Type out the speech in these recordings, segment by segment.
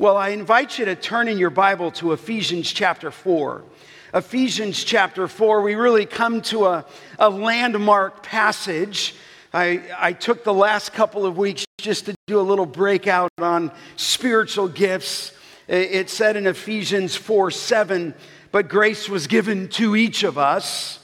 Well, I invite you to turn in your Bible to Ephesians chapter 4. Ephesians chapter 4, we really come to a, a landmark passage. I, I took the last couple of weeks just to do a little breakout on spiritual gifts. It said in Ephesians 4 7, but grace was given to each of us.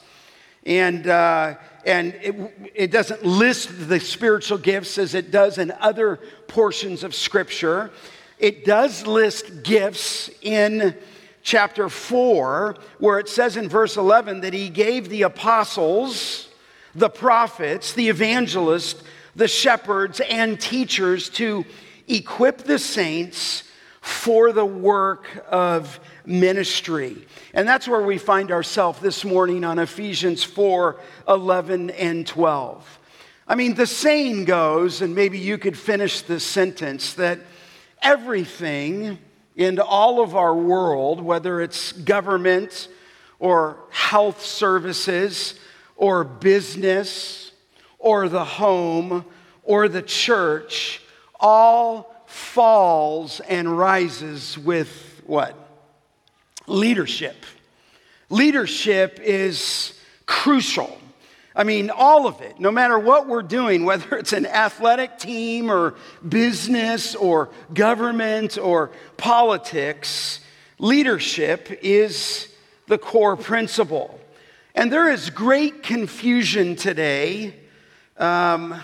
And, uh, and it, it doesn't list the spiritual gifts as it does in other portions of Scripture. It does list gifts in chapter 4, where it says in verse 11 that he gave the apostles, the prophets, the evangelists, the shepherds, and teachers to equip the saints for the work of ministry. And that's where we find ourselves this morning on Ephesians 4 11 and 12. I mean, the saying goes, and maybe you could finish this sentence, that everything in all of our world, whether it's government or health services or business or the home or the church, all falls and rises with what? leadership. Leadership is crucial. I mean, all of it, no matter what we're doing, whether it's an athletic team or business or government or politics, leadership is the core principle. And there is great confusion today, um,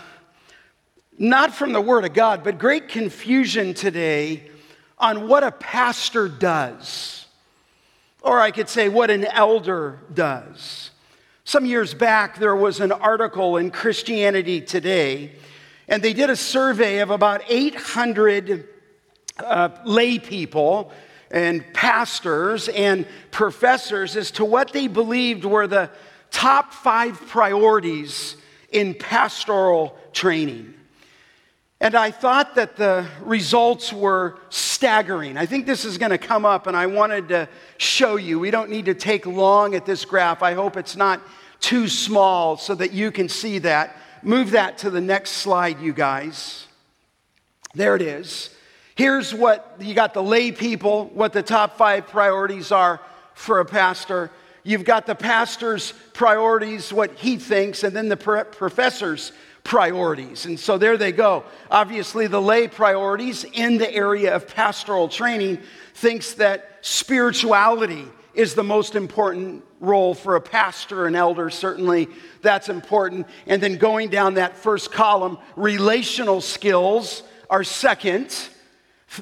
not from the Word of God, but great confusion today on what a pastor does. Or I could say what an elder does. Some years back, there was an article in Christianity Today, and they did a survey of about 800 uh, lay people and pastors and professors as to what they believed were the top five priorities in pastoral training. And I thought that the results were staggering. I think this is going to come up, and I wanted to show you. We don't need to take long at this graph. I hope it's not too small so that you can see that. Move that to the next slide, you guys. There it is. Here's what you got the lay people, what the top five priorities are for a pastor. You've got the pastor's priorities, what he thinks, and then the professor's priorities. And so there they go. Obviously, the lay priorities in the area of pastoral training thinks that spirituality is the most important role for a pastor and elder. Certainly, that's important. And then going down that first column, relational skills are second.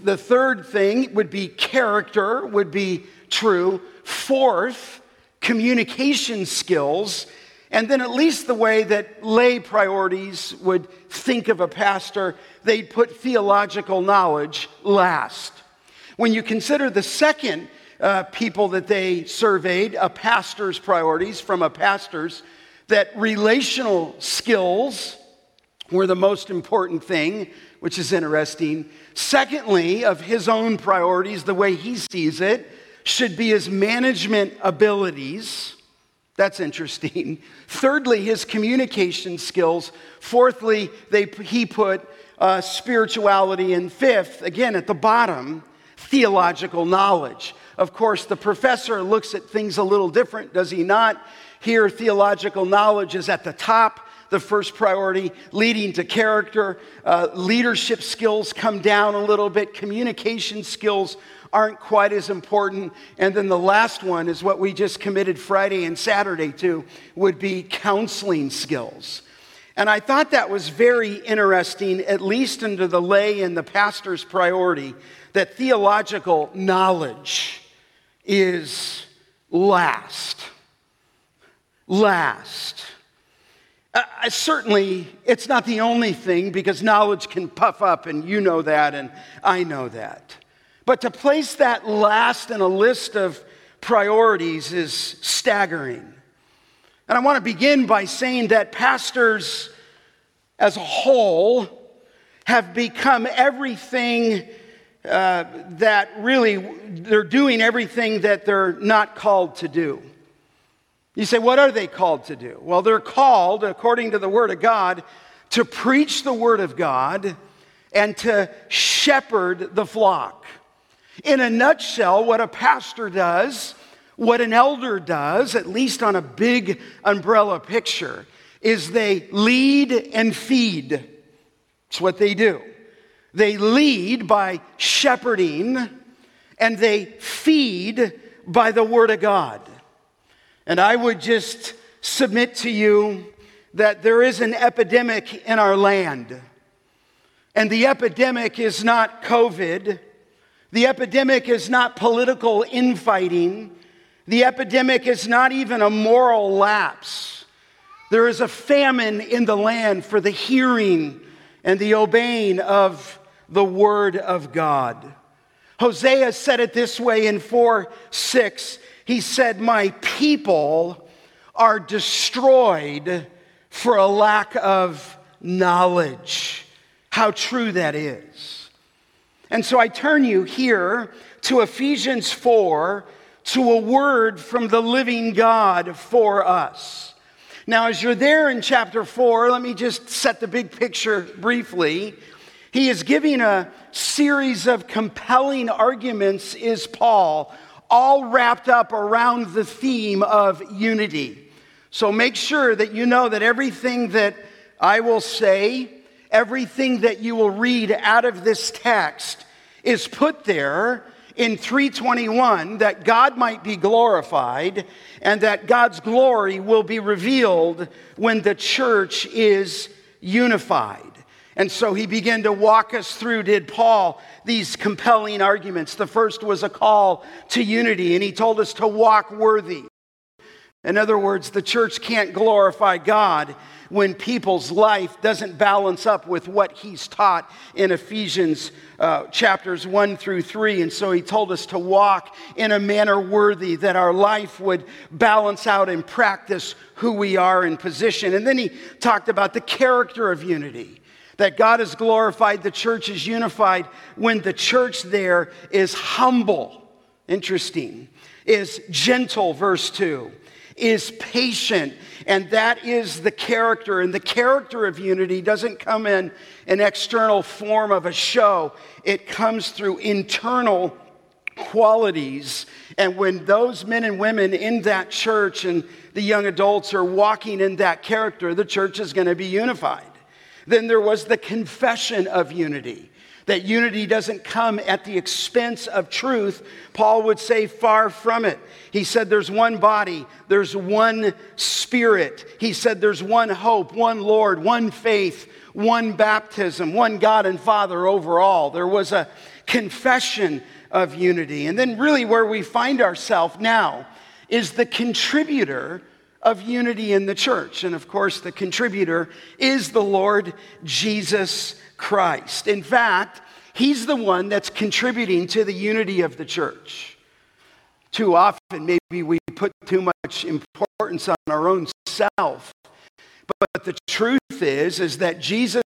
The third thing would be character, would be true. Fourth, communication skills. And then, at least the way that lay priorities would think of a pastor, they'd put theological knowledge last. When you consider the second uh, people that they surveyed, a pastor's priorities from a pastor's, that relational skills were the most important thing, which is interesting. Secondly, of his own priorities, the way he sees it, should be his management abilities. That's interesting. Thirdly, his communication skills. Fourthly, they, he put uh, spirituality. And fifth, again at the bottom, theological knowledge. Of course, the professor looks at things a little different, does he not? Here, theological knowledge is at the top the first priority, leading to character. Uh, leadership skills come down a little bit. Communication skills aren't quite as important. And then the last one is what we just committed Friday and Saturday to, would be counseling skills. And I thought that was very interesting, at least under the lay and the pastor's priority, that theological knowledge is last. Last. Uh, certainly, it's not the only thing because knowledge can puff up, and you know that, and I know that. But to place that last in a list of priorities is staggering. And I want to begin by saying that pastors as a whole have become everything uh, that really, they're doing everything that they're not called to do. You say, what are they called to do? Well, they're called, according to the Word of God, to preach the Word of God and to shepherd the flock. In a nutshell, what a pastor does, what an elder does, at least on a big umbrella picture, is they lead and feed. It's what they do. They lead by shepherding and they feed by the Word of God. And I would just submit to you that there is an epidemic in our land. And the epidemic is not COVID. The epidemic is not political infighting. The epidemic is not even a moral lapse. There is a famine in the land for the hearing and the obeying of the word of God. Hosea said it this way in 4 6. He said, My people are destroyed for a lack of knowledge. How true that is. And so I turn you here to Ephesians 4 to a word from the living God for us. Now, as you're there in chapter 4, let me just set the big picture briefly. He is giving a series of compelling arguments, is Paul, all wrapped up around the theme of unity. So make sure that you know that everything that I will say, everything that you will read out of this text is put there in 321 that God might be glorified and that God's glory will be revealed when the church is unified. And so he began to walk us through, did Paul, these compelling arguments. The first was a call to unity, and he told us to walk worthy. In other words, the church can't glorify God when people's life doesn't balance up with what he's taught in Ephesians uh, chapters 1 through 3. And so he told us to walk in a manner worthy that our life would balance out and practice who we are in position. And then he talked about the character of unity. That God is glorified, the church is unified when the church there is humble. Interesting. Is gentle, verse 2 is patient. And that is the character. And the character of unity doesn't come in an external form of a show, it comes through internal qualities. And when those men and women in that church and the young adults are walking in that character, the church is going to be unified. Then there was the confession of unity that unity doesn't come at the expense of truth, Paul would say, far from it. He said there's one body, there's one spirit. He said there's one hope, one Lord, one faith, one baptism, one God and Father over all. There was a confession of unity. And then, really, where we find ourselves now is the contributor of unity in the church. And of course, the contributor is the Lord Jesus Christ. In fact, he's the one that's contributing to the unity of the church. Too often, maybe we put too much importance on our own self. But the truth is, is that Jesus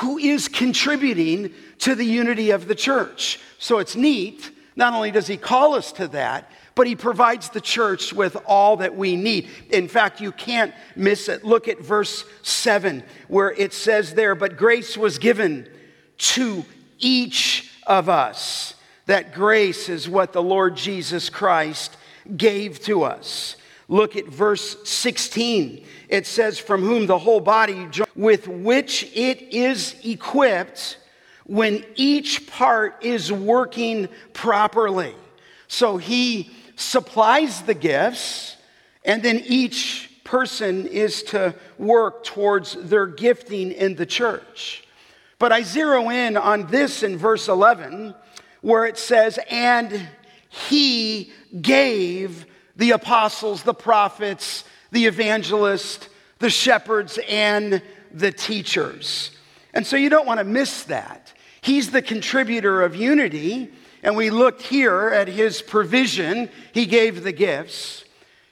who is contributing to the unity of the church. So it's neat. Not only does he call us to that, but he provides the church with all that we need. In fact, you can't miss it. Look at verse 7, where it says there, But grace was given to each of us. That grace is what the Lord Jesus Christ gave to us. Look at verse 16. It says, From whom the whole body, with which it is equipped, when each part is working properly. So he supplies the gifts, and then each person is to work towards their gifting in the church. But I zero in on this in verse 11, where it says, And he gave the apostles, the prophets, the evangelists, the shepherds, and the teachers. And so you don't want to miss that. He's the contributor of unity. And we looked here at his provision. He gave the gifts.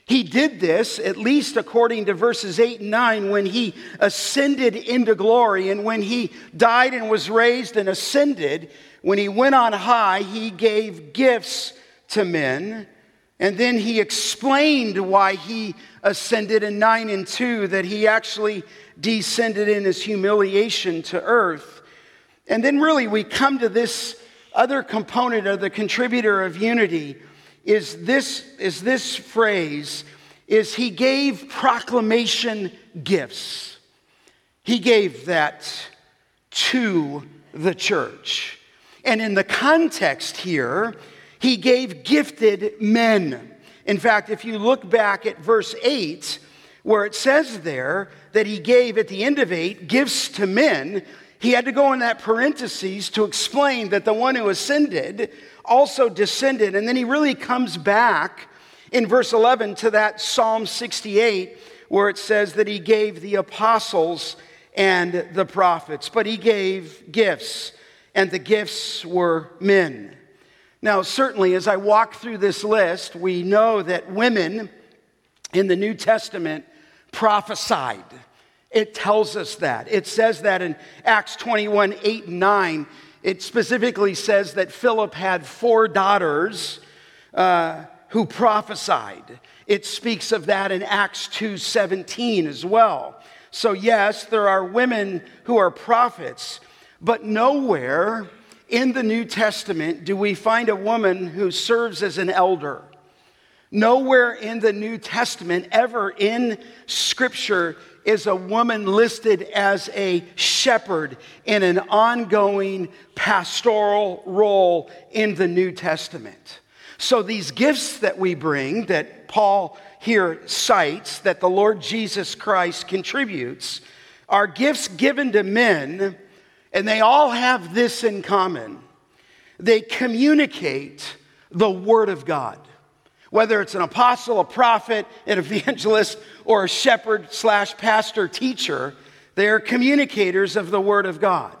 He did this, at least according to verses 8 and 9, when he ascended into glory and when he died and was raised and ascended. When he went on high, he gave gifts to men. And then he explained why he ascended in 9 and 2, that he actually descended in his humiliation to earth. And then, really, we come to this other component of the contributor of unity is this, is this phrase is he gave proclamation gifts. He gave that to the church. And in the context here, he gave gifted men. In fact, if you look back at verse 8, where it says there that he gave at the end of 8 gifts to men, he had to go in that parentheses to explain that the one who ascended also descended. And then he really comes back in verse 11 to that Psalm 68 where it says that he gave the apostles and the prophets, but he gave gifts, and the gifts were men. Now, certainly, as I walk through this list, we know that women in the New Testament prophesied. It tells us that. It says that in Acts 21 8 and 9. It specifically says that Philip had four daughters uh, who prophesied. It speaks of that in Acts 2 17 as well. So, yes, there are women who are prophets, but nowhere in the New Testament do we find a woman who serves as an elder. Nowhere in the New Testament, ever in Scripture, is a woman listed as a shepherd in an ongoing pastoral role in the New Testament. So, these gifts that we bring, that Paul here cites that the Lord Jesus Christ contributes are gifts given to men, and they all have this in common. They communicate the Word of God. Whether it's an apostle, a prophet, an evangelist, or a shepherd slash pastor teacher, they are communicators of the Word of God.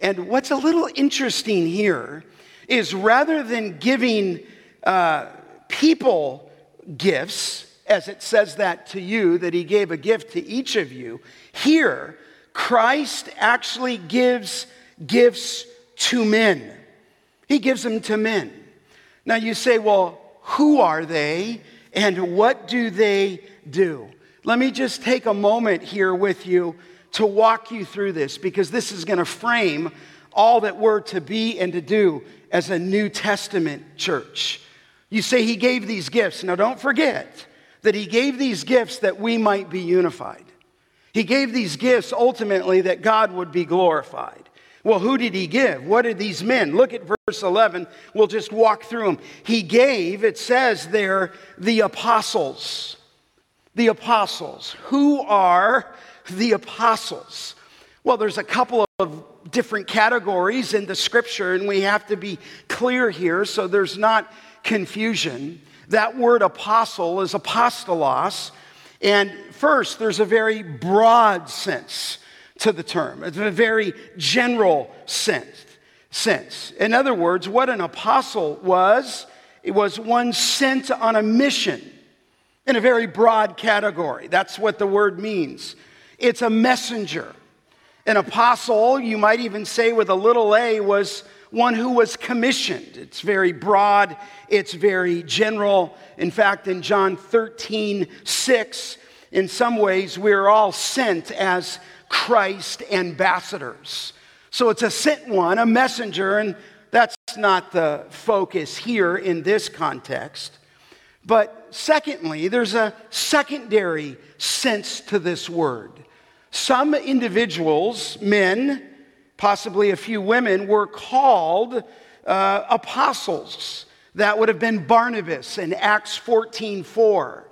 And what's a little interesting here is rather than giving uh, people gifts, as it says that to you, that he gave a gift to each of you. Here, Christ actually gives gifts to men. He gives them to men. Now you say, well, who are they and what do they do? Let me just take a moment here with you to walk you through this because this is going to frame all that we're to be and to do as a New Testament church. You say he gave these gifts. Now don't forget, that he gave these gifts that we might be unified. He gave these gifts ultimately that God would be glorified. Well, who did he give? What did these men? Look at verse 11. We'll just walk through them. He gave, it says there, the apostles. The apostles. Who are the apostles? Well, there's a couple of different categories in the scripture, and we have to be clear here so there's not confusion. That word apostle is apostolos. And first, there's a very broad sense to the term, it's a very general sense. sense. In other words, what an apostle was, it was one sent on a mission in a very broad category. That's what the word means. It's a messenger. An apostle, you might even say with a little a, was one who was commissioned. It's very broad, it's very general. In fact, in John 13, 6, in some ways, we're all sent as Christ ambassadors. So it's a sent one, a messenger, and that's not the focus here in this context. But secondly, there's a secondary sense to this word. Some individuals, men, possibly a few women, were called uh, apostles. That would have been Barnabas in Acts 14 4.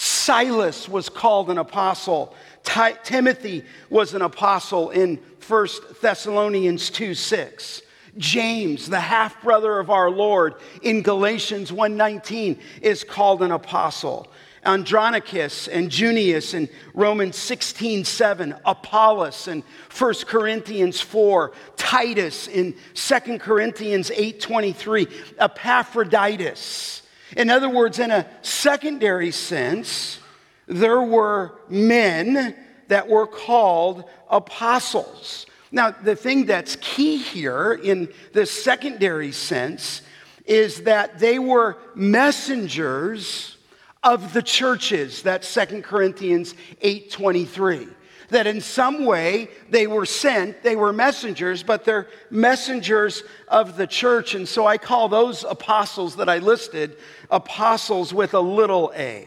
Silas was called an apostle. Ti- Timothy was an apostle in 1 Thessalonians 2 6. James, the half brother of our Lord, in Galatians 1:19 is called an apostle. Andronicus and Junius in Romans 16 7, Apollos in 1 Corinthians 4, Titus in 2 Corinthians 8 23, Epaphroditus. In other words, in a secondary sense, there were men that were called apostles. Now, the thing that's key here in the secondary sense is that they were messengers of the churches. That's Second Corinthians 8:23. That in some way they were sent, they were messengers, but they're messengers of the church. And so I call those apostles that I listed apostles with a little a.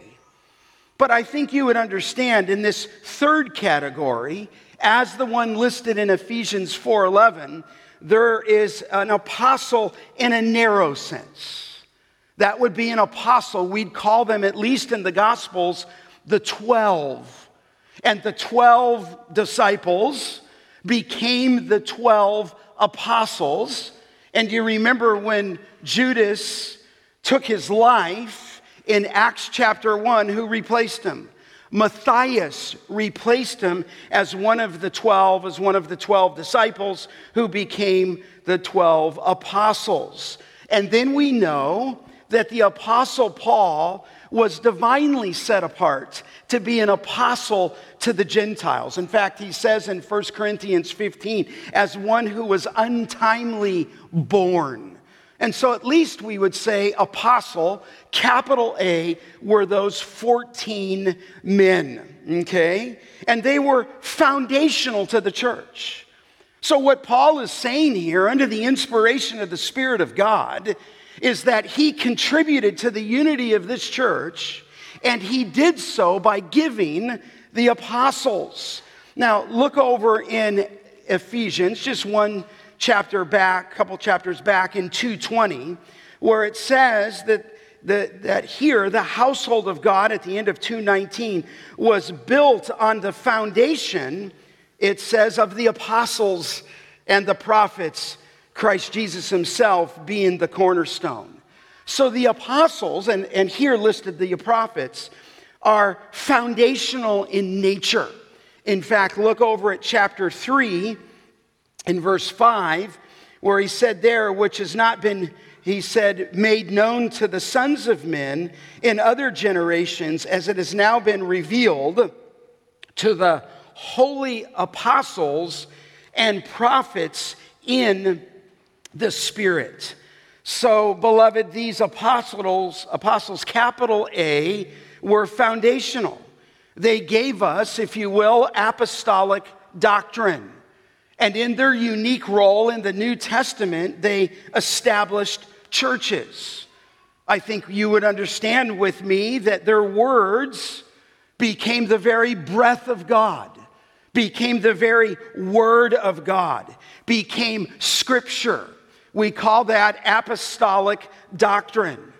But I think you would understand in this third category, as the one listed in Ephesians 4:11, there is an apostle in a narrow sense. That would be an apostle. We'd call them, at least in the Gospels, the 12. And the 12 disciples became the 12 apostles. And you remember when Judas took his life in Acts chapter 1, who replaced him? Matthias replaced him as one of the 12, as one of the 12 disciples who became the 12 apostles. And then we know that the apostle Paul was divinely set apart to be an apostle to the Gentiles. In fact, he says in 1 Corinthians 15, as one who was untimely born. And so, at least we would say apostle, capital A, were those 14 men, okay? And they were foundational to the church. So, what Paul is saying here, under the inspiration of the Spirit of God, is that he contributed to the unity of this church, and he did so by giving the apostles. Now, look over in Ephesians, just one chapter back, a couple chapters back in 220, where it says that, that, that here the household of God at the end of 219 was built on the foundation, it says, of the apostles and the prophets, Christ Jesus himself being the cornerstone. So the apostles, and, and here listed the prophets, are foundational in nature. In fact, look over at chapter 3 in verse 5, where he said, There, which has not been, he said, made known to the sons of men in other generations, as it has now been revealed to the holy apostles and prophets in the Spirit. So, beloved, these apostles, apostles, capital A, were foundational. They gave us, if you will, apostolic doctrine. And in their unique role in the New Testament, they established churches. I think you would understand with me that their words became the very breath of God, became the very word of God, became scripture. We call that apostolic doctrine.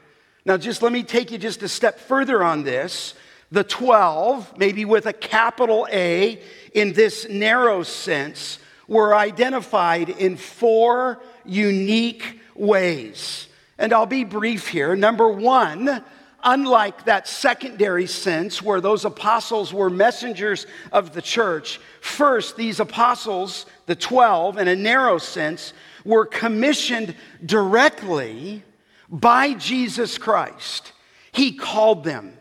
Now, just let me take you just a step further on this. The 12, maybe with a capital A in this narrow sense, were identified in four unique ways. And I'll be brief here. Number one, unlike that secondary sense where those apostles were messengers of the church, first, these apostles, the 12, in a narrow sense, were commissioned directly by Jesus Christ. He called them,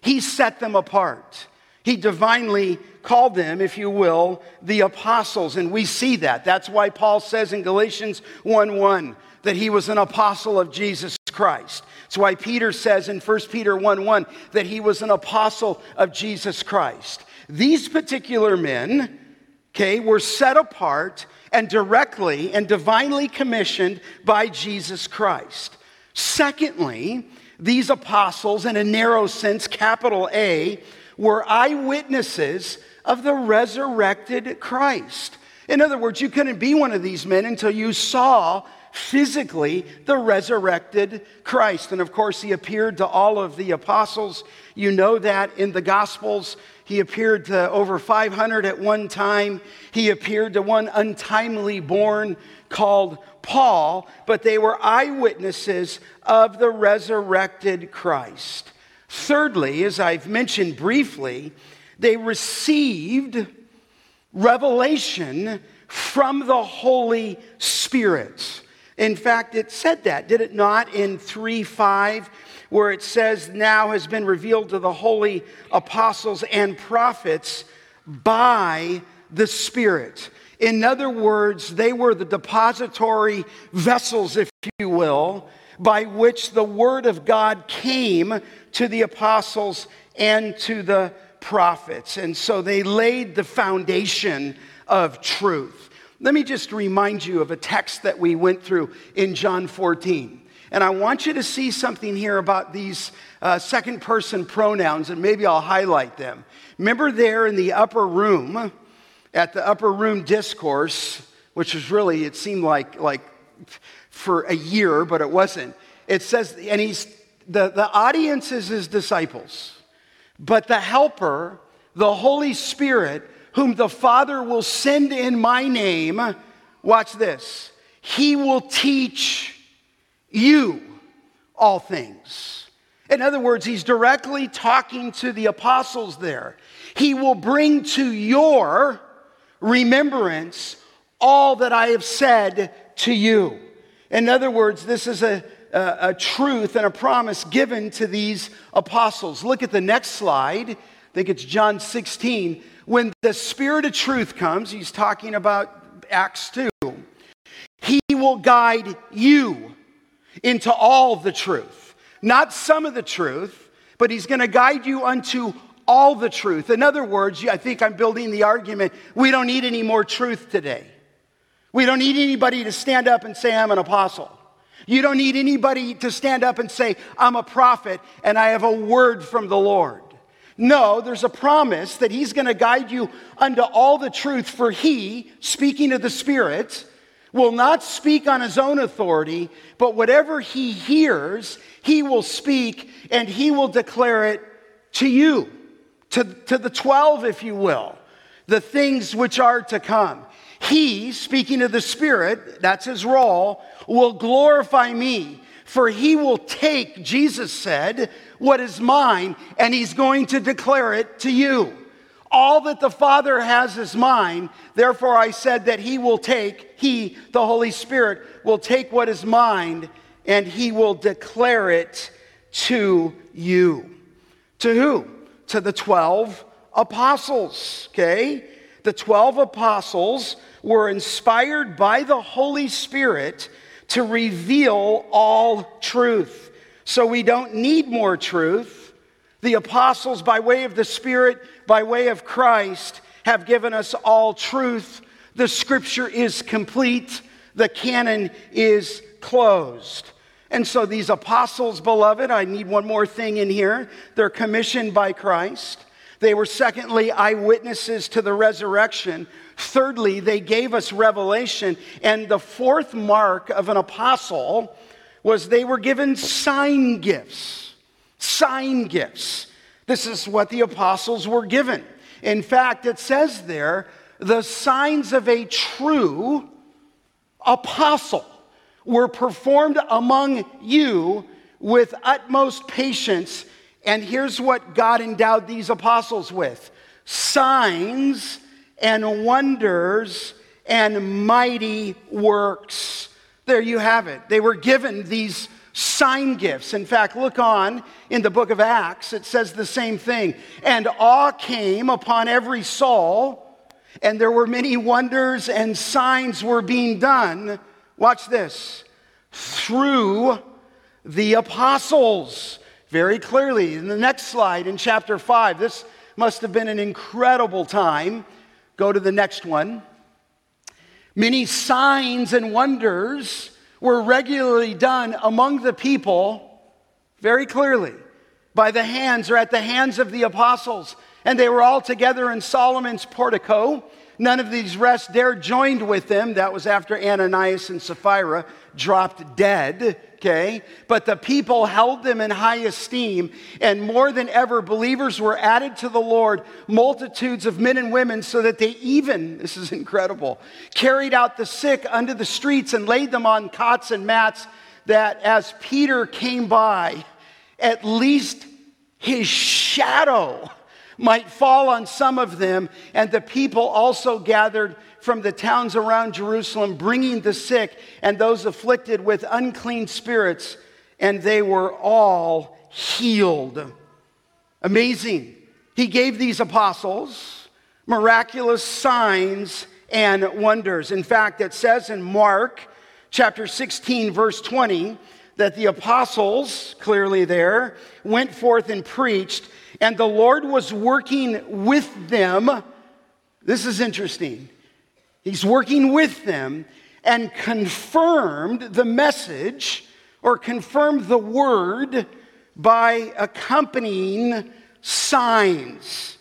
He set them apart. He divinely called them, if you will, the apostles. And we see that. That's why Paul says in Galatians 1 1 that he was an apostle of Jesus Christ. That's why Peter says in 1 Peter 1 1 that he was an apostle of Jesus Christ. These particular men, okay, were set apart and directly and divinely commissioned by Jesus Christ. Secondly, these apostles, in a narrow sense, capital A, were eyewitnesses of the resurrected Christ. In other words, you couldn't be one of these men until you saw physically the resurrected Christ. And of course, he appeared to all of the apostles. You know that in the Gospels. He appeared to over 500 at one time. He appeared to one untimely born called Paul, but they were eyewitnesses of the resurrected Christ. Thirdly, as I've mentioned briefly, they received revelation from the Holy Spirit. In fact, it said that, did it not, in 3 5, where it says, Now has been revealed to the holy apostles and prophets by the Spirit. In other words, they were the depository vessels, if you will, by which the word of God came to the apostles and to the prophets. And so they laid the foundation of truth. Let me just remind you of a text that we went through in John 14. And I want you to see something here about these uh, second person pronouns, and maybe I'll highlight them. Remember there in the upper room, at the upper room discourse, which was really, it seemed like, like for a year, but it wasn't. It says, and he's, the, the audience is his disciples, but the helper, the Holy Spirit, whom the Father will send in my name, watch this, he will teach you all things. In other words, he's directly talking to the apostles there. He will bring to your remembrance all that I have said to you. In other words, this is a, a, a, truth and a promise given to these apostles. Look at the next slide. I think it's John 16. When the Spirit of truth comes, he's talking about Acts 2, he will guide you into all the truth. Not some of the truth, but he's going to guide you unto all the truth. In other words, I think I'm building the argument we don't need any more truth today. We don't need anybody to stand up and say, I'm an apostle. You don't need anybody to stand up and say, I'm a prophet and I have a word from the Lord. No, there's a promise that He's going to guide you unto all the truth, for He, speaking of the Spirit, will not speak on his own authority, but whatever he hears, he will speak and he will declare it to you, to, to the 12, if you will, the things which are to come. He, speaking of the Spirit, that's his role, will glorify me, for he will take, Jesus said, what is mine, and he's going to declare it to you. All that the Father has is mine. Therefore, I said that He will take, He, the Holy Spirit, will take what is mine and He will declare it to you. To who? To the 12 apostles, okay? The 12 apostles were inspired by the Holy Spirit to reveal all truth. So we don't need more truth. The apostles, by way of the Spirit, by way of Christ, have given us all truth. The scripture is complete, the canon is closed. And so, these apostles, beloved, I need one more thing in here. They're commissioned by Christ. They were, secondly, eyewitnesses to the resurrection. Thirdly, they gave us revelation. And the fourth mark of an apostle was they were given sign gifts sign gifts. This is what the apostles were given. In fact, it says there, the signs of a true apostle were performed among you with utmost patience. And here's what God endowed these apostles with signs and wonders and mighty works. There you have it. They were given these sign gifts. In fact, look on in the book of Acts, it says the same thing. And awe came upon every soul, and there were many wonders and signs were being done. Watch this through the apostles. Very clearly, in the next slide, in chapter 5, this must have been an incredible time. Go to the next one. Many signs and wonders were regularly done among the people very clearly by the hands or at the hands of the apostles. And they were all together in Solomon's portico. None of these rest dared joined with them. That was after Ananias and Sapphira dropped dead, okay? But the people held them in high esteem, and more than ever, believers were added to the Lord, multitudes of men and women, so that they even, this is incredible, carried out the sick unto the streets and laid them on cots and mats, that as Peter came by, at least his shadow might fall on some of them, and the people also gathered from the towns around Jerusalem, bringing the sick and those afflicted with unclean spirits, and they were all healed. Amazing. He gave these apostles miraculous signs and wonders. In fact, it says in Mark chapter 16, verse 20, that the apostles, clearly there, went forth and preached, and the Lord was working with them. This is interesting. He's working with them and confirmed the message or confirmed the word by accompanying signs.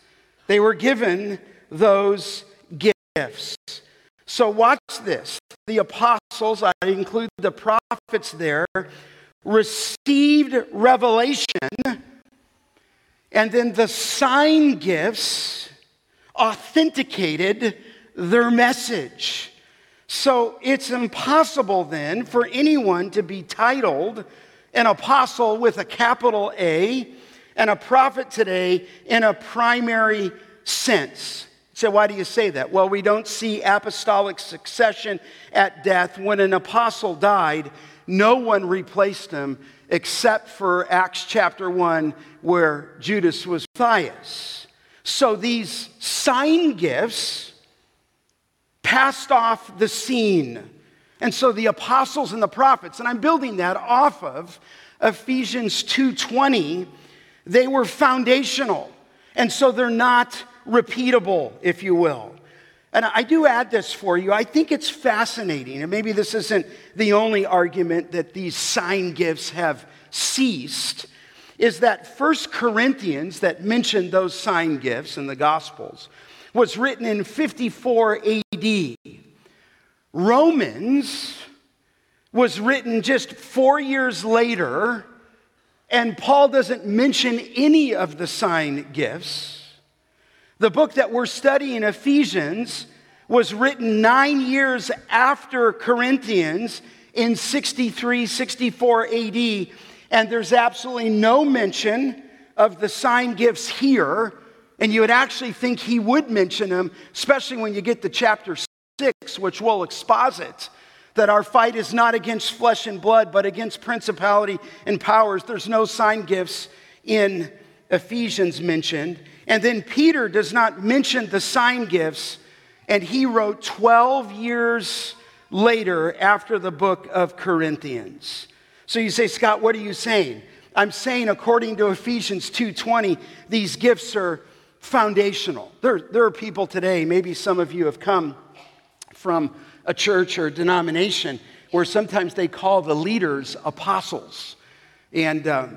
They were given those gifts. So, watch this. The apostles, I include the prophets there, received revelation, and then the sign gifts authenticated their message. So, it's impossible then for anyone to be titled an apostle with a capital A and a prophet today in a primary sense. So, why do you say that? Well, we don't see apostolic succession at death. When an apostle died, no one replaced him except for Acts chapter 1, where Judas was Matthias. So, these sign gifts passed off the scene. And so the apostles and the prophets, and I'm building that off of Ephesians 2:20, they were foundational. And so they're not repeatable, if you will. And I do add this for you. I think it's fascinating, and maybe this isn't the only argument that these sign gifts have ceased, is that First Corinthians, that mentioned those sign gifts in the Gospels, was written in 54 AD. Romans was written just four years later, and Paul doesn't mention any of the sign gifts. The book that we're studying, Ephesians, was written nine years after Corinthians in 63, 64 AD, and there's absolutely no mention of the sign gifts here. And you would actually think he would mention them, especially when you get to chapter 6, which we'll exposit that our fight is not against flesh and blood, but against principality and powers. There's no sign gifts in Ephesians mentioned. And then Peter does not mention the sign gifts, and he wrote 12 years later after the book of Corinthians. So you say, Scott, what are you saying? I'm saying according to Ephesians 2:20, these gifts are foundational. There, there are people today, maybe some of you have come from a church or a denomination where sometimes they call the leaders apostles. And uh,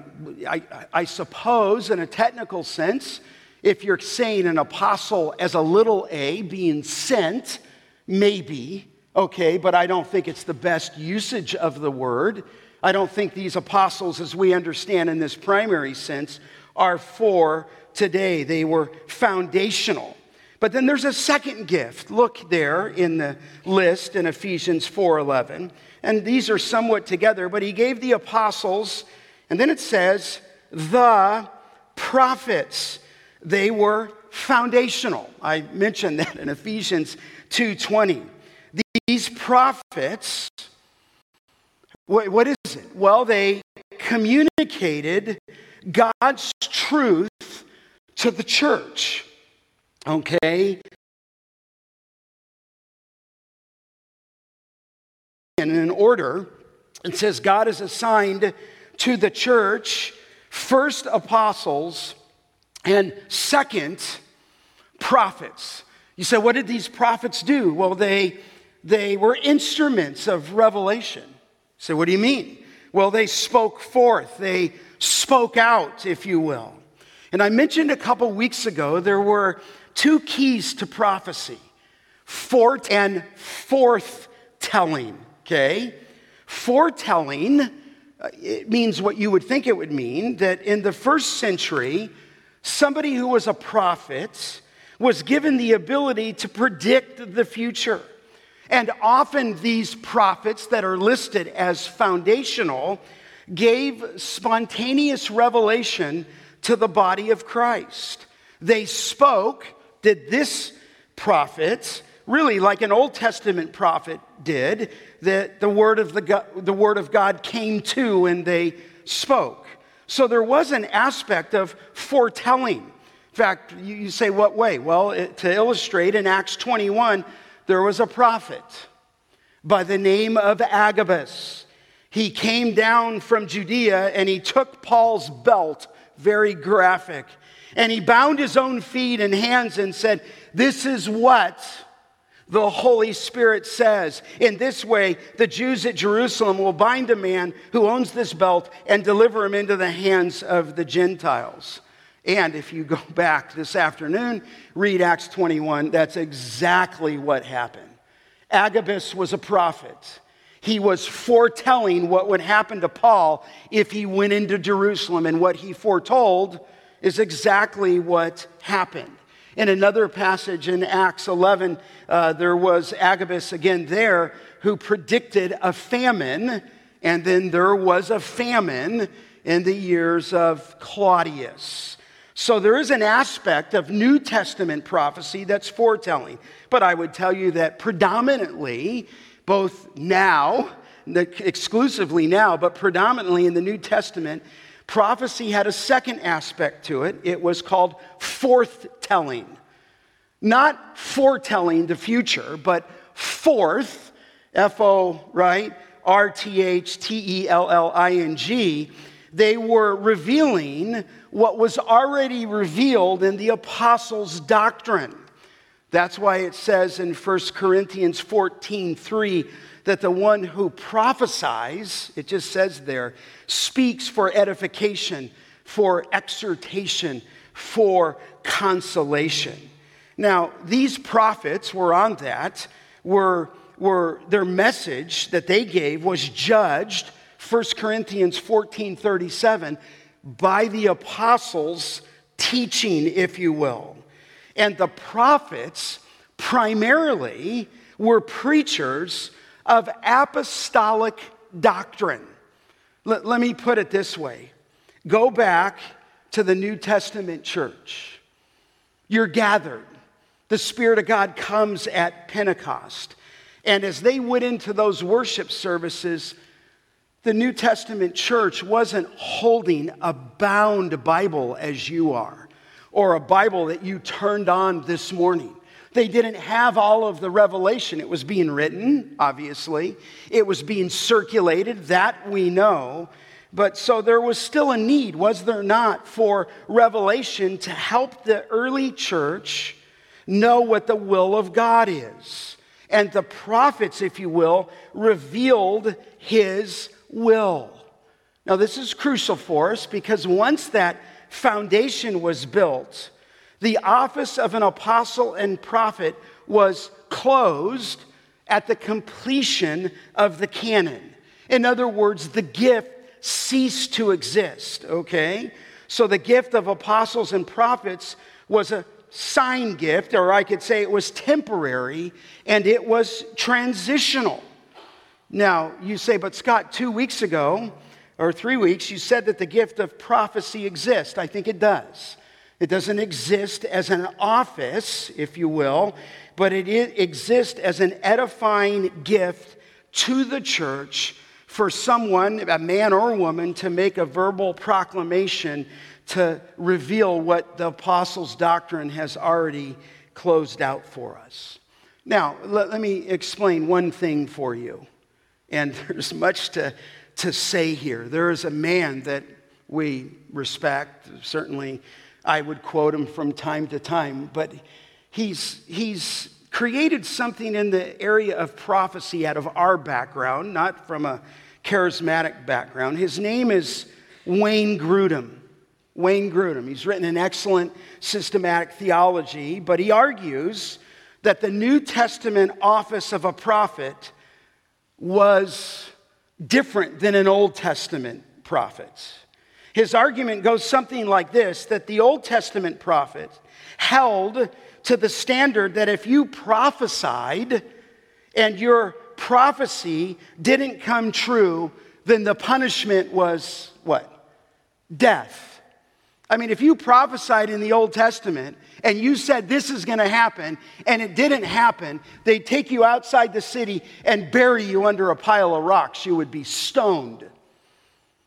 I, I suppose, in a technical sense, if you're saying an apostle as a little a being sent, maybe, okay, but I don't think it's the best usage of the word. I don't think these apostles, as we understand in this primary sense, are for today. They were foundational. But then there's a second gift. Look there in the list in Ephesians 4:11. And these are somewhat together, but he gave the apostles, and then it says, the prophets. They were foundational. I mentioned that in Ephesians 2:20. These prophets what is it? Well, they communicated God's truth to the church. Okay? And in order, it says God has assigned to the church first apostles, and second, prophets. You say, what did these prophets do? Well, they, they were instruments of revelation. So, what do you mean? Well, they spoke forth, they spoke out, if you will. And I mentioned a couple weeks ago there were two keys to prophecy fort and forthtelling, okay? Foretelling, uh, it means what you would think it would mean that in the first century, somebody who was a prophet was given the ability to predict the future. And often these prophets that are listed as foundational gave spontaneous revelation to the body of Christ. They spoke, did this prophet, really like an Old Testament prophet did, that the word of, the, God, the word of God came to and they spoke. So there was an aspect of foretelling. In fact, you say, what way? Well, it, to illustrate, in Acts 21, there was a prophet by the name of Agabus. He came down from Judea and he took Paul's belt, very graphic, and he bound his own feet and hands and said, This is what the Holy Spirit says. In this way, the Jews at Jerusalem will bind a man who owns this belt and deliver him into the hands of the Gentiles. And if you go back this afternoon, read Acts 21, that's exactly what happened. Agabus was a prophet. He was foretelling what would happen to Paul if he went into Jerusalem, and what he foretold is exactly what happened. In another passage in Acts 11, uh, there was Agabus again there who predicted a famine, and then there was a famine in the years of Claudius. So there is an aspect of New Testament prophecy that's foretelling. But I would tell you that predominantly, both now, exclusively now, but predominantly in the New Testament, prophecy had a second aspect to it. It was called forthtelling. Not foretelling the future, but forth, F O, right? R T H T E L L I N G. They were revealing what was already revealed in the apostles' doctrine. That's why it says in 1 Corinthians 14 3 that the one who prophesies, it just says there, speaks for edification, for exhortation, for consolation. Now, these prophets were on that, were, were their message that they gave was judged, 1 Corinthians 14 37, by the apostles' teaching, if you will. And the prophets primarily were preachers of apostolic doctrine. Let, let me put it this way go back to the New Testament church. You're gathered. The Spirit of God comes at Pentecost. And as they went into those worship services, the New Testament church wasn't holding a bound Bible as you are, or a Bible that you turned on this morning. They didn't have all of the revelation. It was being written, obviously, it was being circulated, that we know. But so there was still a need, was there not, for revelation to help the early church know what the will of God is. And the prophets, if you will, revealed his will. Now, this is crucial for us because once that foundation was built, the office of an apostle and prophet was closed at the completion of the canon. In other words, the gift ceased to exist, okay? So the gift of apostles and prophets was a sign gift, or I could say it was temporary, and it was transitional. Now, you say, but Scott, two weeks ago, or three weeks, you said that the gift of prophecy exists. I think it does. It doesn't exist as an office, if you will, but it exists as an edifying gift to the church for someone, a man or a woman, to make a verbal proclamation to reveal what the apostles' doctrine has already closed out for us. Now, let, let me explain one thing for you. And there's much to, to say here. There is a man that we respect. Certainly, I would quote him from time to time, but he's, he's created something in the area of prophecy out of our background, not from a charismatic background. His name is Wayne Grudem. Wayne Grudem. He's written an excellent systematic theology, but he argues that the New Testament office of a prophet was different than an Old Testament prophet. His argument goes something like this that the Old Testament prophet held to the standard that if you prophesied and your prophecy didn't come true, then the punishment was what? Death. I mean, if you prophesied in the Old Testament and you said this is going to happen and it didn't happen, they'd take you outside the city and bury you under a pile of rocks. You would be stoned.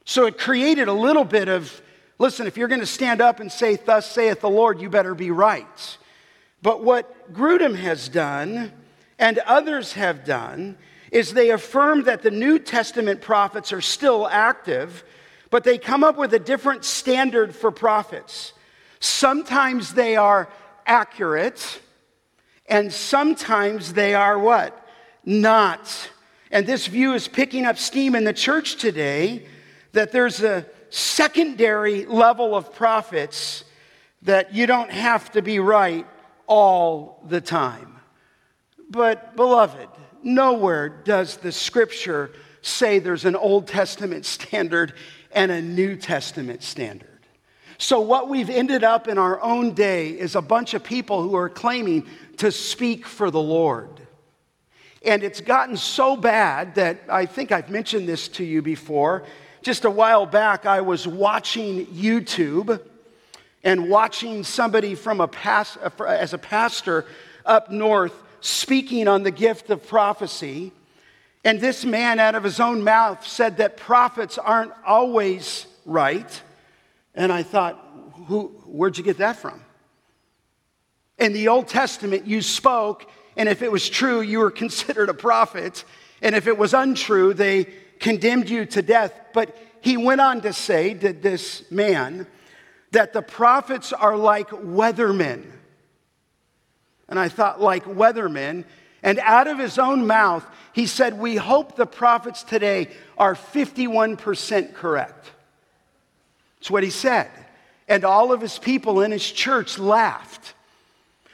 So it created a little bit of listen, if you're going to stand up and say, Thus saith the Lord, you better be right. But what Grudem has done and others have done is they affirm that the New Testament prophets are still active, but they come up with a different standard for prophets. Sometimes they are accurate, and sometimes they are what? Not. And this view is picking up steam in the church today that there's a secondary level of prophets that you don't have to be right all the time. But, beloved, nowhere does the scripture say there's an Old Testament standard and a New Testament standard. So, what we've ended up in our own day is a bunch of people who are claiming to speak for the Lord. And it's gotten so bad that I think I've mentioned this to you before. Just a while back, I was watching YouTube and watching somebody from a past, as a pastor up north speaking on the gift of prophecy. And this man, out of his own mouth, said that prophets aren't always right. And I thought, Who, where'd you get that from? In the Old Testament, you spoke, and if it was true, you were considered a prophet. And if it was untrue, they condemned you to death. But he went on to say did this man, that the prophets are like weathermen. And I thought, like weathermen. And out of his own mouth, he said, We hope the prophets today are 51% correct. That's what he said. And all of his people in his church laughed.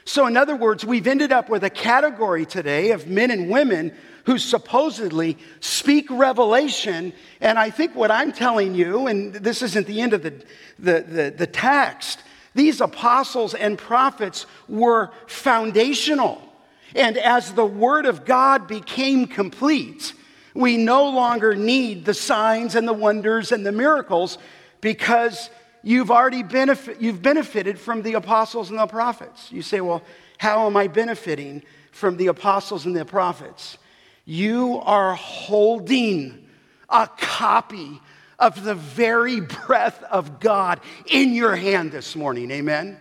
So, in other words, we've ended up with a category today of men and women who supposedly speak revelation. And I think what I'm telling you, and this isn't the end of the, the, the, the text, these apostles and prophets were foundational. And as the Word of God became complete, we no longer need the signs and the wonders and the miracles because you've already benefit, you've benefited from the apostles and the prophets. You say, well, how am I benefiting from the apostles and the prophets? You are holding a copy of the very breath of God in your hand this morning. Amen.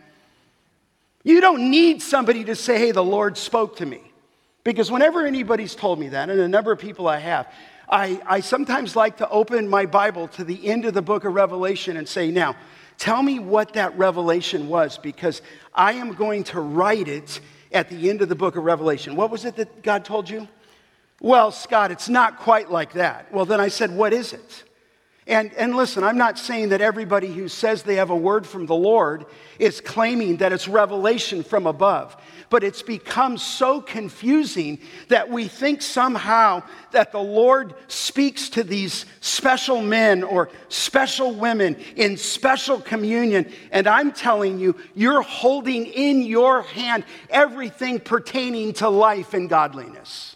You don't need somebody to say, hey, the Lord spoke to me. Because whenever anybody's told me that, and a number of people I have, I, I sometimes like to open my Bible to the end of the book of Revelation and say, now, tell me what that revelation was, because I am going to write it at the end of the book of Revelation. What was it that God told you? Well, Scott, it's not quite like that. Well, then I said, What is it? And, and listen, I'm not saying that everybody who says they have a word from the Lord is claiming that it's revelation from above. But it's become so confusing that we think somehow that the Lord speaks to these special men or special women in special communion. And I'm telling you, you're holding in your hand everything pertaining to life and godliness.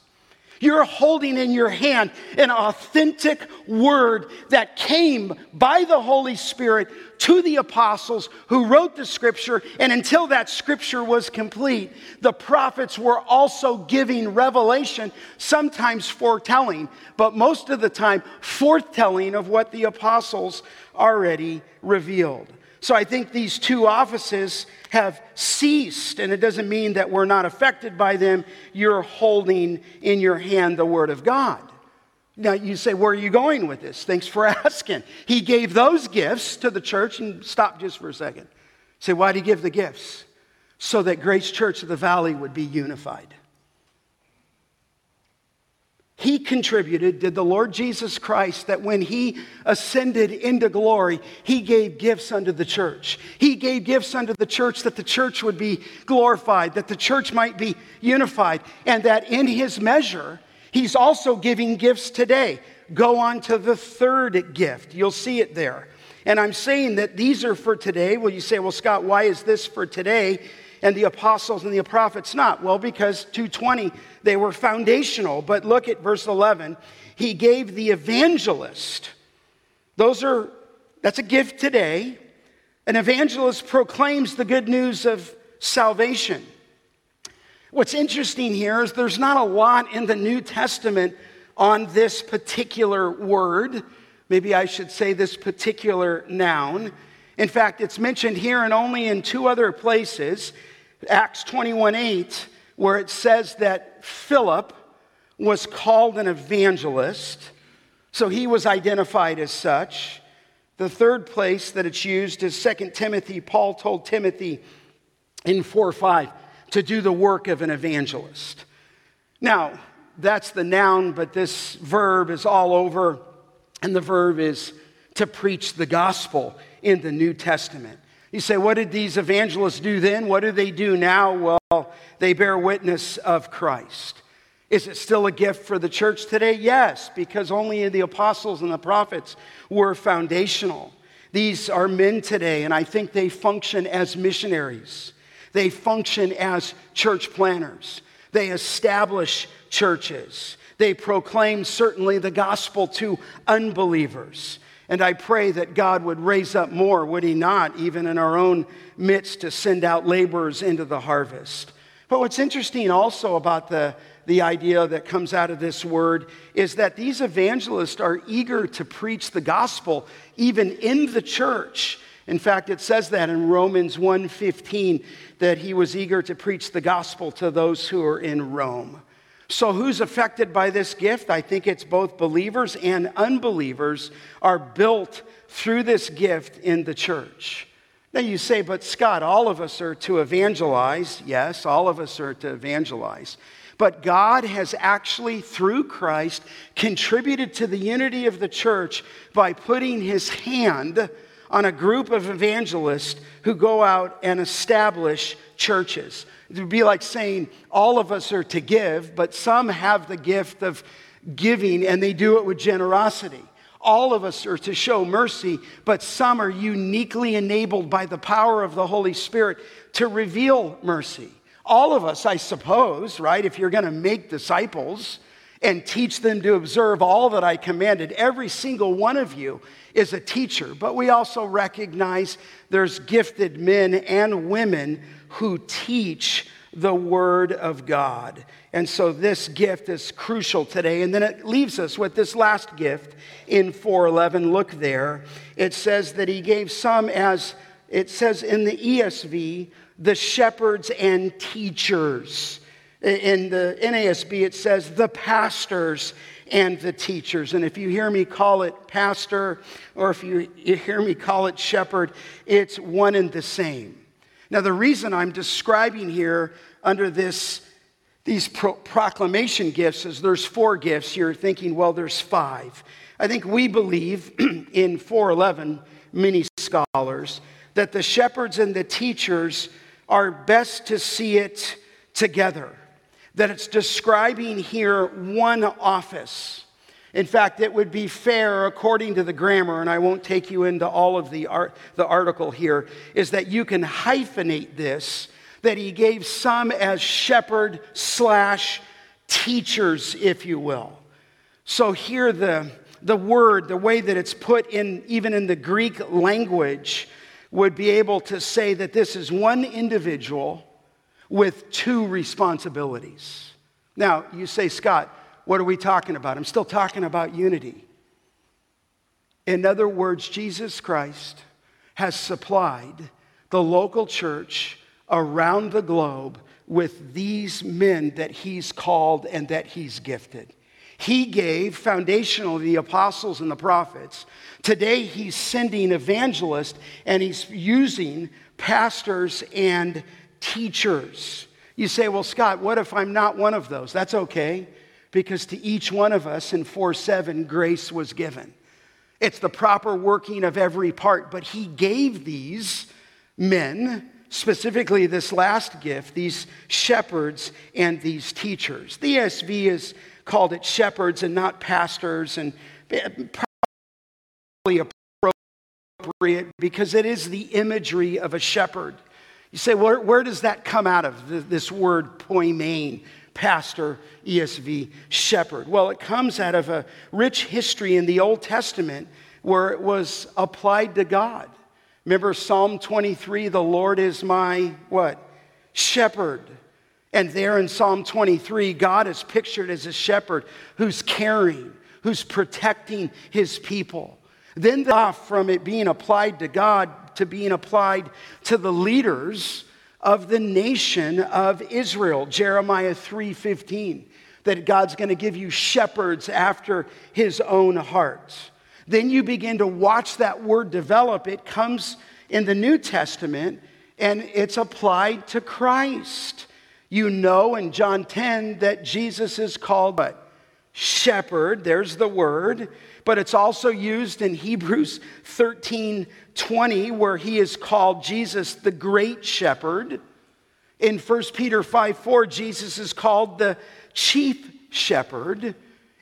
You're holding in your hand an authentic word that came by the Holy Spirit to the apostles who wrote the scripture. And until that scripture was complete, the prophets were also giving revelation, sometimes foretelling, but most of the time, forthtelling of what the apostles already revealed. So I think these two offices have ceased, and it doesn't mean that we're not affected by them. You're holding in your hand the Word of God. Now you say, Where are you going with this? Thanks for asking. He gave those gifts to the church, and stop just for a second. Say, why did he give the gifts? So that Grace Church of the Valley would be unified. He contributed, did the Lord Jesus Christ, that when he ascended into glory, he gave gifts unto the church. He gave gifts unto the church that the church would be glorified, that the church might be unified, and that in his measure, he's also giving gifts today. Go on to the third gift. You'll see it there. And I'm saying that these are for today. Well, you say, well, Scott, why is this for today? And the apostles and the prophets not? Well, because 220, they were foundational. But look at verse 11. He gave the evangelist. Those are, that's a gift today. An evangelist proclaims the good news of salvation. What's interesting here is there's not a lot in the New Testament on this particular word. Maybe I should say this particular noun. In fact, it's mentioned here and only in two other places. Acts 21 8, where it says that Philip was called an evangelist, so he was identified as such. The third place that it's used is 2 Timothy. Paul told Timothy in 4 5 to do the work of an evangelist. Now, that's the noun, but this verb is all over, and the verb is to preach the gospel in the New Testament. You say, what did these evangelists do then? What do they do now? Well, they bear witness of Christ. Is it still a gift for the church today? Yes, because only the apostles and the prophets were foundational. These are men today, and I think they function as missionaries. They function as church planners. They establish churches. They proclaim certainly the gospel to unbelievers. And I pray that God would raise up more, would He not, even in our own midst, to send out laborers into the harvest. But what's interesting also about the, the idea that comes out of this word is that these evangelists are eager to preach the gospel even in the church. In fact, it says that in Romans 1:15 that he was eager to preach the gospel to those who are in Rome. So, who's affected by this gift? I think it's both believers and unbelievers are built through this gift in the church. Now, you say, but Scott, all of us are to evangelize. Yes, all of us are to evangelize. But God has actually, through Christ, contributed to the unity of the church by putting his hand on a group of evangelists who go out and establish churches. It would be like saying all of us are to give, but some have the gift of giving and they do it with generosity. All of us are to show mercy, but some are uniquely enabled by the power of the Holy Spirit to reveal mercy. All of us, I suppose, right? If you're going to make disciples and teach them to observe all that I commanded, every single one of you is a teacher. But we also recognize there's gifted men and women who teach the Word of God. And so this gift is crucial today. And then it leaves us with this last gift in 411. Look there. It says that he gave some as, it says in the ESV, the shepherds and teachers. In the NASB, it says the pastors and the teachers. And if you hear me call it pastor or if you hear me call it shepherd, it's one and the same. Now, the reason I'm describing here under this, these pro- proclamation gifts is there's four gifts. You're thinking, well, there's five. I think we believe in 411, many scholars, that the shepherds and the teachers are best to see it together, that it's describing here one office. In fact, it would be fair, according to the grammar, and I won't take you into all of the, art, the article here, is that you can hyphenate this, that he gave some as shepherd slash teachers, if you will. So here the, the word, the way that it's put in, even in the Greek language, would be able to say that this is one individual with two responsibilities. Now, you say, Scott, what are we talking about? I'm still talking about unity. In other words, Jesus Christ has supplied the local church around the globe with these men that he's called and that he's gifted. He gave foundational the apostles and the prophets. Today he's sending evangelists and he's using pastors and teachers. You say, well, Scott, what if I'm not one of those? That's okay because to each one of us in 4 7, grace was given. It's the proper working of every part, but he gave these men, specifically this last gift, these shepherds and these teachers. The ESV is called it shepherds and not pastors, and probably appropriate because it is the imagery of a shepherd. You say, where, where does that come out of, this word poimen? pastor, ESV, shepherd. Well, it comes out of a rich history in the Old Testament where it was applied to God. Remember Psalm 23, the Lord is my what? Shepherd. And there in Psalm 23, God is pictured as a shepherd who's caring, who's protecting his people. Then off from it being applied to God to being applied to the leaders of the nation of Israel, Jeremiah 3:15. that God's going to give you shepherds after his own heart. Then you begin to watch that word develop. It comes in the New Testament and it's applied to Christ. You know in John 10 that Jesus is called but shepherd, there's the word, but it's also used in Hebrews 13 20, where he is called Jesus the great shepherd. In 1 Peter 5 4, Jesus is called the chief shepherd.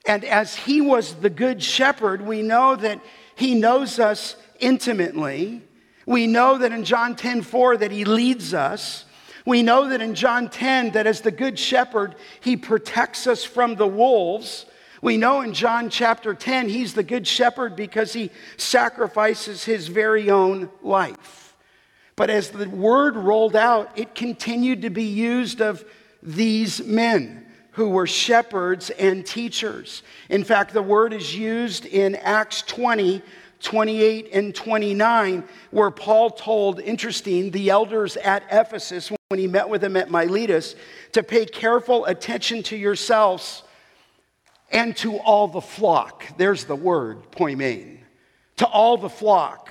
And as he was the good shepherd, we know that he knows us intimately. We know that in John 10 4 that he leads us. We know that in John 10 that as the good shepherd, he protects us from the wolves. We know in John chapter 10 he's the good shepherd because he sacrifices his very own life. But as the word rolled out, it continued to be used of these men who were shepherds and teachers. In fact, the word is used in Acts 20, 28 and 29, where Paul told, interesting, the elders at Ephesus when he met with them at Miletus to pay careful attention to yourselves and to all the flock. There's the word, poimen. To all the flock.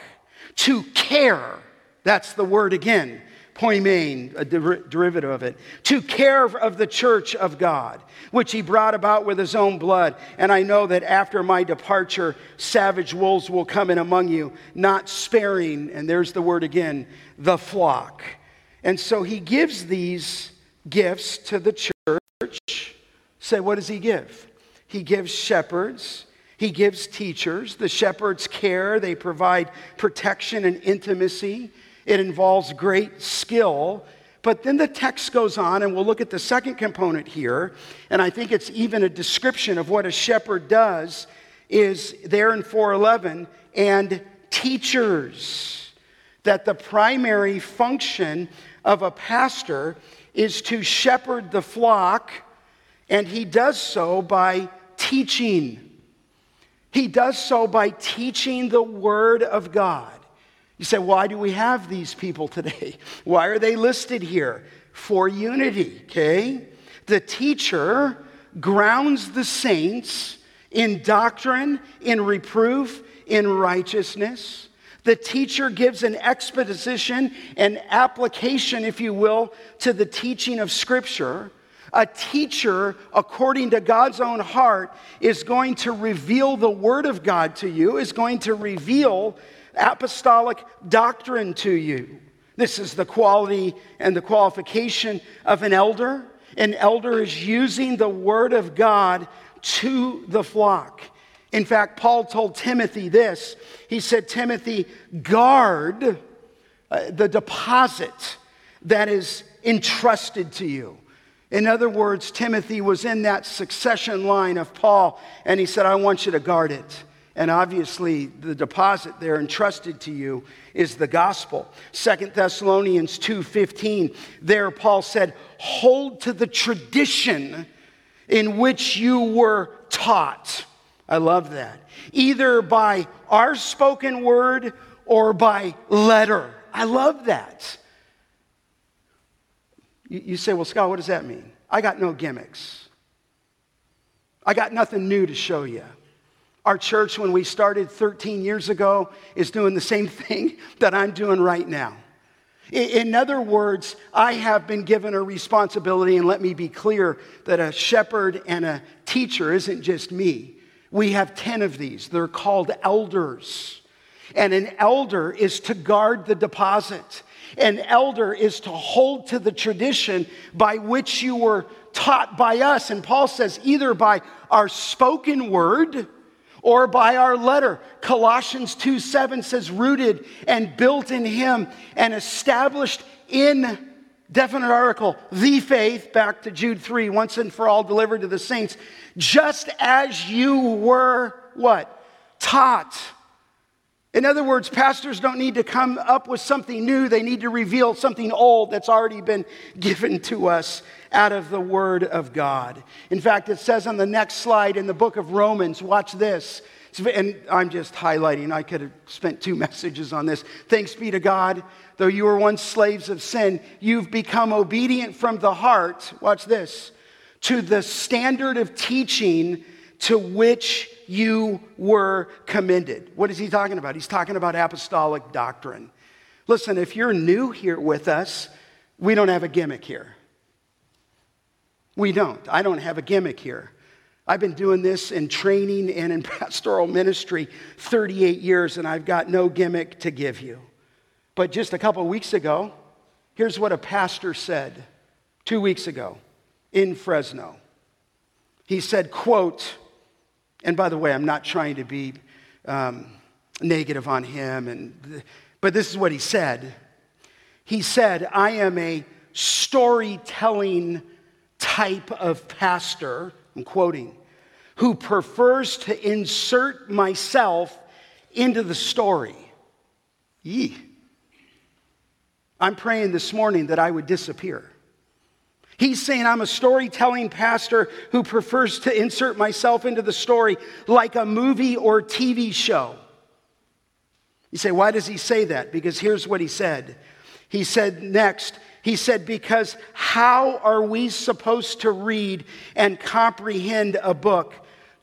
To care. That's the word again poimen, a der- derivative of it, to care of the church of God, which he brought about with his own blood. And I know that after my departure, savage wolves will come in among you, not sparing, and there's the word again, the flock. And so he gives these gifts to the church. Say, what does he give? He gives shepherds. He gives teachers. The shepherds care, they provide protection and intimacy. It involves great skill. But then the text goes on, and we'll look at the second component here. And I think it's even a description of what a shepherd does, is there in 411, and teachers. That the primary function of a pastor is to shepherd the flock, and he does so by teaching. He does so by teaching the Word of God. You say, why do we have these people today? Why are they listed here? For unity, okay? The teacher grounds the saints in doctrine, in reproof, in righteousness. The teacher gives an exposition an application, if you will, to the teaching of Scripture. A teacher, according to God's own heart, is going to reveal the Word of God to you, is going to reveal apostolic doctrine to you. This is the quality and the qualification of an elder. An elder is using the word of God to the flock. In fact, Paul told Timothy this. He said, Timothy, guard uh, the deposit that is entrusted to you. In other words, Timothy was in that succession line of Paul, and he said, I want you to guard it. And obviously, the deposit there entrusted to you is the gospel. Second Thessalonians 2:15. There Paul said, "Hold to the tradition in which you were taught." I love that. Either by our spoken word or by letter. I love that. You, you say, well, Scott, what does that mean? I got no gimmicks. I got nothing new to show you. Our church, when we started 13 years ago, is doing the same thing that I'm doing right now. In other words, I have been given a responsibility, and let me be clear that a shepherd and a teacher isn't just me. We have 10 of these. They're called elders. And an elder is to guard the deposit. An elder is to hold to the tradition by which you were taught by us. And Paul says, either by our spoken word, or by our letter. Colossians 2 7 says, rooted and built in him and established in definite article, the faith, back to Jude 3, once and for all delivered to the saints, just as you were what? Taught. In other words, pastors don't need to come up with something new, they need to reveal something old that's already been given to us out of the Word of God. In fact, it says on the next slide in the book of Romans, watch this. And I'm just highlighting, I could have spent two messages on this. Thanks be to God, though you were once slaves of sin, you've become obedient from the heart, watch this, to the standard of teaching to which you were commended. What is he talking about? He's talking about apostolic doctrine. Listen, if you're new here with us, we don't have a gimmick here. We don't. I don't have a gimmick here. I've been doing this in training and in pastoral ministry 38 years, and I've got no gimmick to give you. But just a couple weeks ago, here's what a pastor said two weeks ago in Fresno. He said, quote, and by the way, I'm not trying to be um, negative on him, and, but this is what he said. He said, I am a storytelling type of pastor, I'm quoting, who prefers to insert myself into the story. Yee. I'm praying this morning that I would disappear. He's saying, I'm a storytelling pastor who prefers to insert myself into the story like a movie or TV show. You say, why does he say that? Because here's what he said. He said next, he said, because how are we supposed to read and comprehend a book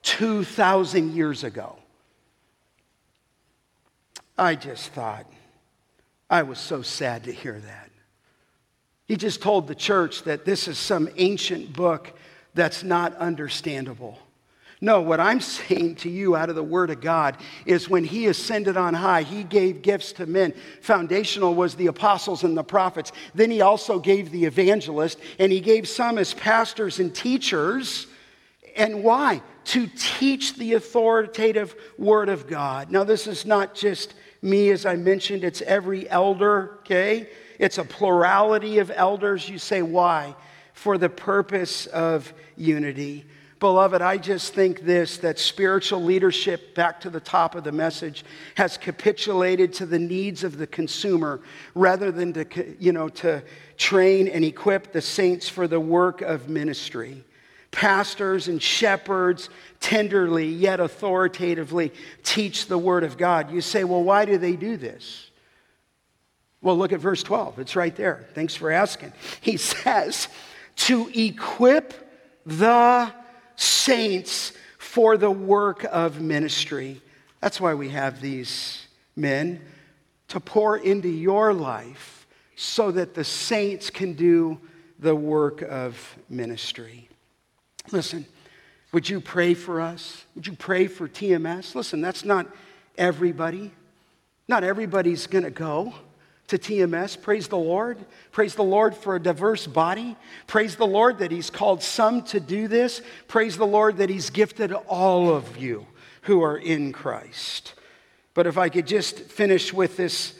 2,000 years ago? I just thought, I was so sad to hear that. He just told the church that this is some ancient book that's not understandable. No, what I'm saying to you out of the Word of God is when He ascended on high, He gave gifts to men. Foundational was the apostles and the prophets. Then He also gave the evangelist, and He gave some as pastors and teachers. And why? To teach the authoritative Word of God. Now, this is not just me, as I mentioned, it's every elder, okay? It's a plurality of elders. You say, why? For the purpose of unity. Beloved, I just think this that spiritual leadership, back to the top of the message, has capitulated to the needs of the consumer rather than to, you know, to train and equip the saints for the work of ministry. Pastors and shepherds tenderly yet authoritatively teach the Word of God. You say, well, why do they do this? Well, look at verse 12. It's right there. Thanks for asking. He says, to equip the saints for the work of ministry. That's why we have these men to pour into your life so that the saints can do the work of ministry. Listen, would you pray for us? Would you pray for TMS? Listen, that's not everybody. Not everybody's going to go to TMS. Praise the Lord. Praise the Lord for a diverse body. Praise the Lord that He's called some to do this. Praise the Lord that He's gifted all of you who are in Christ. But if I could just finish with this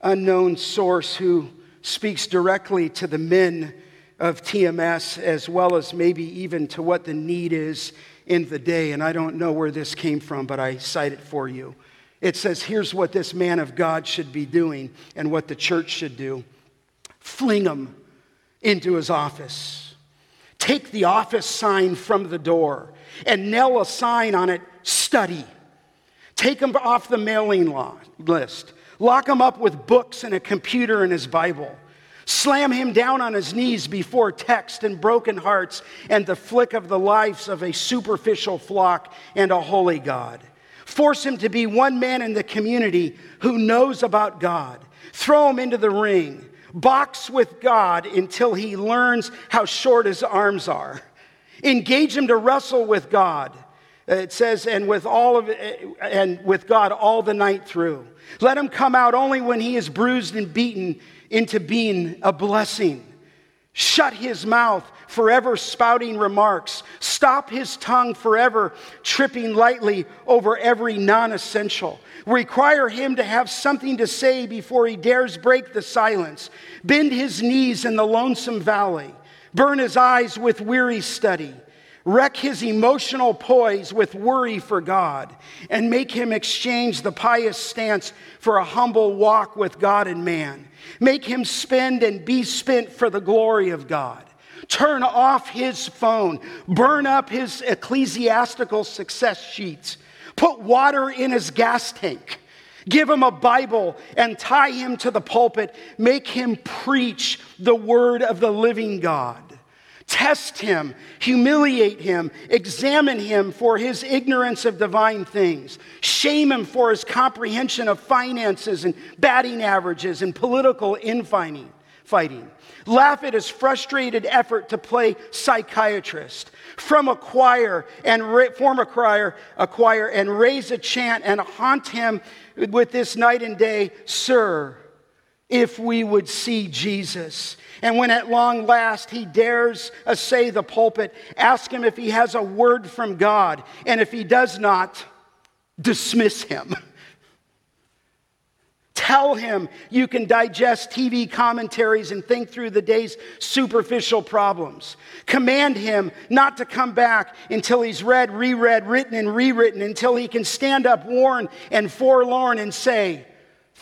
unknown source who speaks directly to the men of TMS as well as maybe even to what the need is in the day. And I don't know where this came from, but I cite it for you it says, here's what this man of God should be doing and what the church should do fling him into his office. Take the office sign from the door and nail a sign on it study. Take him off the mailing list. Lock him up with books and a computer and his Bible. Slam him down on his knees before text and broken hearts and the flick of the lives of a superficial flock and a holy God. Force him to be one man in the community who knows about God. Throw him into the ring. Box with God until he learns how short his arms are. Engage him to wrestle with God. It says, and with all of and with God all the night through. Let him come out only when he is bruised and beaten into being a blessing. Shut his mouth forever spouting remarks. Stop his tongue forever tripping lightly over every non essential. Require him to have something to say before he dares break the silence. Bend his knees in the lonesome valley. Burn his eyes with weary study. Wreck his emotional poise with worry for God and make him exchange the pious stance for a humble walk with God and man. Make him spend and be spent for the glory of God. Turn off his phone. Burn up his ecclesiastical success sheets. Put water in his gas tank. Give him a Bible and tie him to the pulpit. Make him preach the word of the living God. Test him, humiliate him, examine him for his ignorance of divine things, shame him for his comprehension of finances and batting averages and political infighting. Fighting. Laugh at his frustrated effort to play psychiatrist. From a choir and form a choir, a choir and raise a chant and haunt him with this night and day, Sir, if we would see Jesus. And when at long last he dares essay the pulpit, ask him if he has a word from God. And if he does not, dismiss him. Tell him you can digest TV commentaries and think through the day's superficial problems. Command him not to come back until he's read, reread, written, and rewritten, until he can stand up worn and forlorn and say,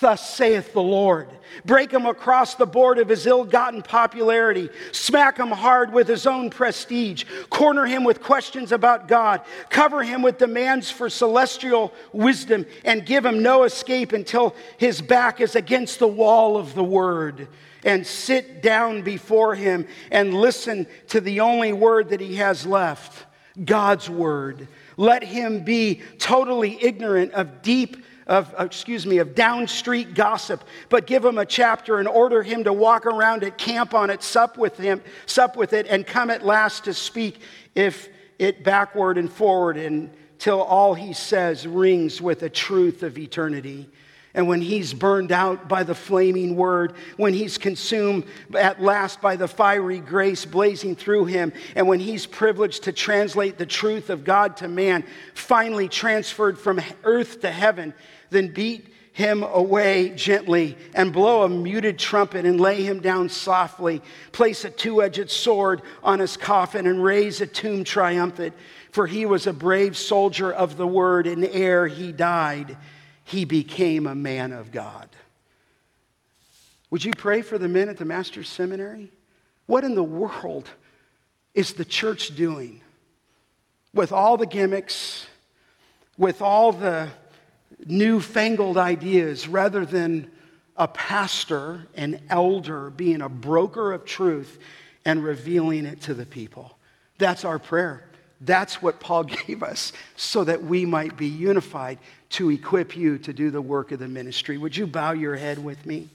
Thus saith the Lord. Break him across the board of his ill gotten popularity. Smack him hard with his own prestige. Corner him with questions about God. Cover him with demands for celestial wisdom and give him no escape until his back is against the wall of the word. And sit down before him and listen to the only word that he has left God's word. Let him be totally ignorant of deep of, uh, excuse me, of down street gossip, but give him a chapter and order him to walk around it, camp on it, sup with him, sup with it, and come at last to speak if it backward and forward until all he says rings with the truth of eternity. And when he's burned out by the flaming word, when he's consumed at last by the fiery grace blazing through him, and when he's privileged to translate the truth of God to man, finally transferred from earth to heaven, then beat him away gently and blow a muted trumpet and lay him down softly. Place a two edged sword on his coffin and raise a tomb triumphant. For he was a brave soldier of the word, and ere he died, he became a man of God. Would you pray for the men at the Master's Seminary? What in the world is the church doing with all the gimmicks, with all the newfangled ideas, rather than a pastor, an elder, being a broker of truth and revealing it to the people? That's our prayer. That's what Paul gave us so that we might be unified to equip you to do the work of the ministry. Would you bow your head with me?